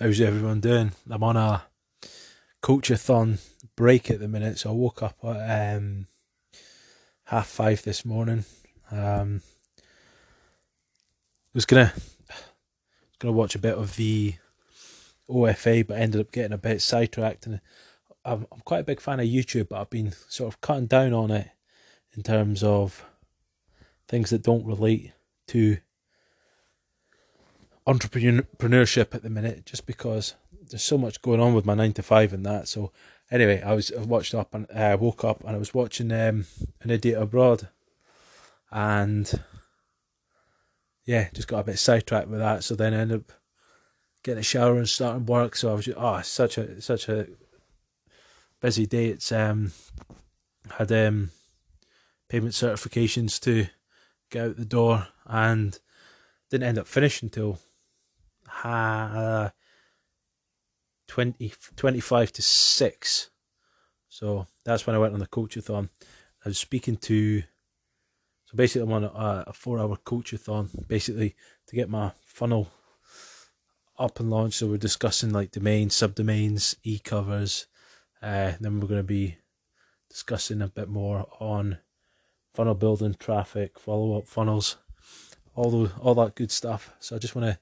How's everyone doing? I'm on a coachathon break at the minute, so I woke up at um, half five this morning. Um, was gonna was gonna watch a bit of the OFA, but ended up getting a bit sidetracked. And I'm I'm quite a big fan of YouTube, but I've been sort of cutting down on it in terms of things that don't relate to entrepreneurship at the minute, just because there's so much going on with my nine to five and that. So anyway, I was I watched up and I uh, woke up and I was watching um, an idiot abroad, and yeah, just got a bit sidetracked with that. So then I ended up getting a shower and starting work. So I was just, oh, such a such a busy day. It's um had um payment certifications to get out the door and didn't end up finishing until uh, 20, 25 to 6. So that's when I went on the coachathon. I was speaking to, so basically, I'm on a, a four hour coachathon, basically, to get my funnel up and launched. So we're discussing like domains, subdomains, e covers. Uh, then we're going to be discussing a bit more on funnel building, traffic, follow up funnels, all the, all that good stuff. So I just want to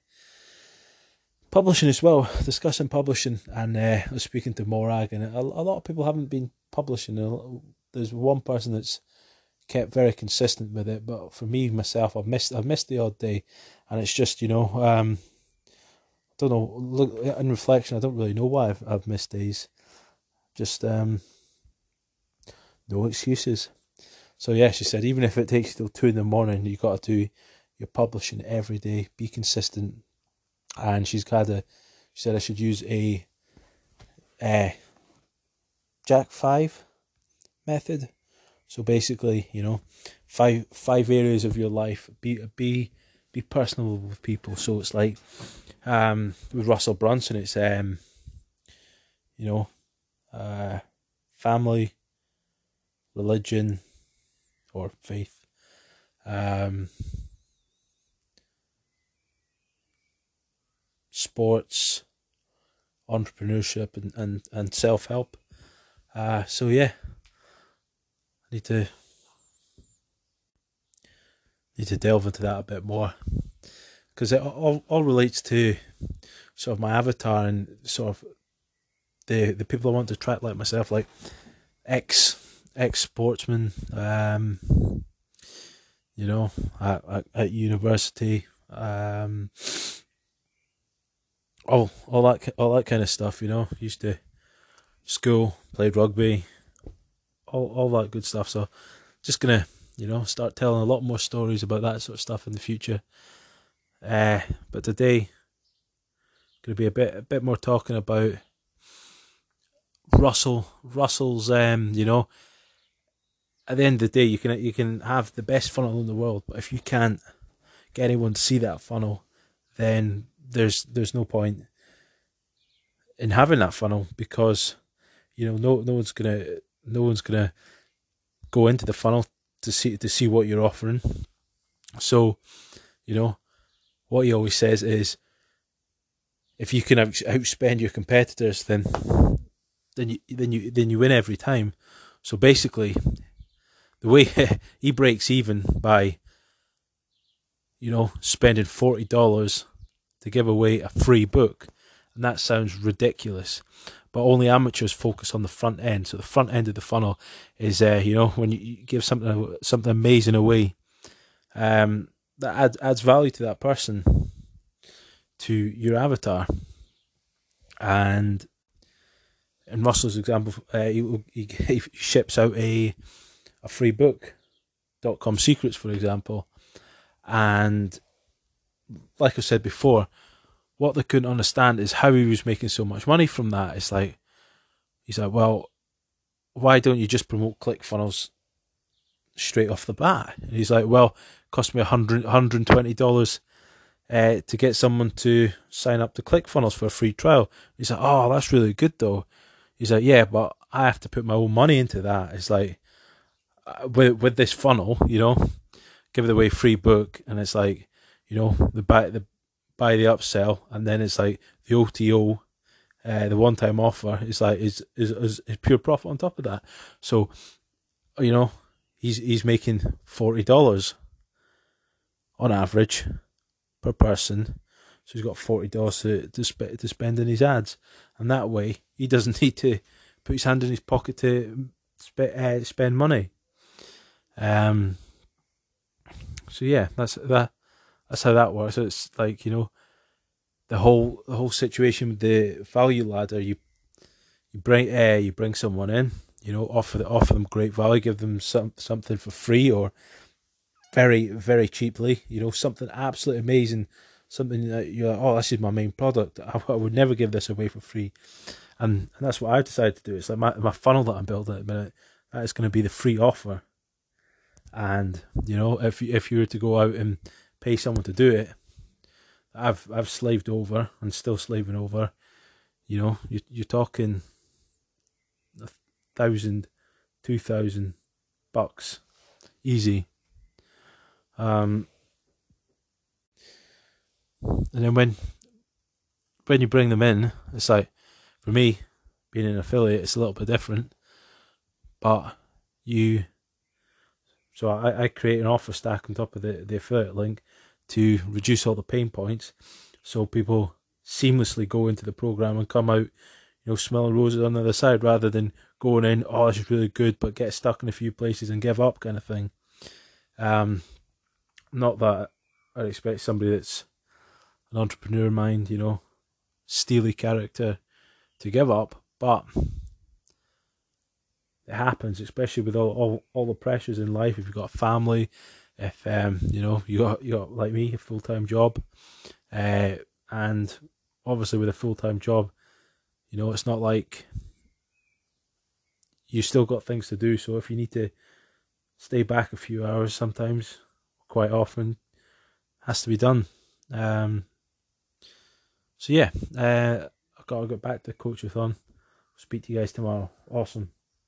publishing as well, discussing publishing, and uh, I was speaking to Morag, and a, a lot of people haven't been publishing. There's one person that's kept very consistent with it, but for me myself, I've missed I've missed the odd day, and it's just you know um, I don't know. Look in reflection, I don't really know why I've I've missed days. Just um, no excuses. So yeah, she said even if it takes till two in the morning, you got to do your publishing every day. Be consistent and she's had a she said I should use a uh, Jack five method. So basically, you know, five five areas of your life. Be be be personal with people. So it's like um, with Russell Brunson, it's um, you know, uh, family, religion, or faith. Um, sports, entrepreneurship, and, and, and self help. Uh, so, yeah, I need to need to delve into that a bit more because it all, all relates to sort of my avatar and sort of the the people I want to attract like myself, like ex ex sportsmen, um, you know, at, at, at university, um, all all that all that kind of stuff. You know, used to school, played rugby, all all that good stuff. So, just gonna you know start telling a lot more stories about that sort of stuff in the future. Uh, but today, gonna be a bit a bit more talking about Russell Russell's. Um, you know, at the end of the day, you can you can have the best funnel in the world, but if you can't get anyone to see that funnel, then there's there's no point in having that funnel because you know no no one's gonna no one's gonna go into the funnel to see to see what you're offering. So, you know, what he always says is, if you can outspend your competitors, then then you then you then you win every time. So basically, the way he breaks even by, you know, spending forty dollars to give away a free book, and that sounds ridiculous. But only amateurs focus on the front end. So the front end of the funnel is, uh, you know, when you give something something amazing away, um, that adds adds value to that person, to your avatar, and in Russell's example, uh, he, he, he ships out a a free book, dot com secrets, for example, and like I said before, what they couldn't understand is how he was making so much money from that. It's like he's like, well, why don't you just promote ClickFunnels straight off the bat? And he's like, well, it cost me a hundred, hundred and twenty dollars uh, to get someone to sign up to ClickFunnels for a free trial. He's like, oh, that's really good though. He's like, yeah, but I have to put my own money into that. It's like uh, with with this funnel, you know, give it away free book, and it's like you know the buy the buy the upsell, and then it's like the OTO, uh, the one time offer is like is, is is pure profit on top of that. So, you know, he's he's making forty dollars on average per person. So he's got forty dollars to to, sp- to spend in his ads, and that way he doesn't need to put his hand in his pocket to sp- uh, spend money. Um. So yeah, that's that. That's how that works. It's like you know, the whole the whole situation with the value ladder. You you bring uh, you bring someone in. You know, offer the, offer them great value, give them some something for free or very very cheaply. You know, something absolutely amazing, something that you're like, oh, this is my main product. I, I would never give this away for free, and, and that's what I've decided to do. It's like my my funnel that I'm building at the minute. That is going to be the free offer, and you know, if if you were to go out and pay someone to do it, I've I've slaved over and still slaving over. You know, you you're talking a thousand, two thousand bucks, easy. Um, and then when when you bring them in, it's like for me, being an affiliate, it's a little bit different. But you, so I, I create an offer stack on top of the, the affiliate link to reduce all the pain points, so people seamlessly go into the program and come out, you know, smelling roses on the other side, rather than going in, oh, this is really good, but get stuck in a few places and give up, kind of thing. Um, not that I expect somebody that's an entrepreneur mind, you know, steely character to give up, but it happens, especially with all, all, all the pressures in life. If you've got a family, if um, you know you got you got like me a full time job, uh, and obviously with a full time job, you know it's not like you still got things to do. So if you need to stay back a few hours, sometimes, quite often, has to be done. Um, so yeah, uh, I've got to get back to coach with Coachathon. Speak to you guys tomorrow. Awesome.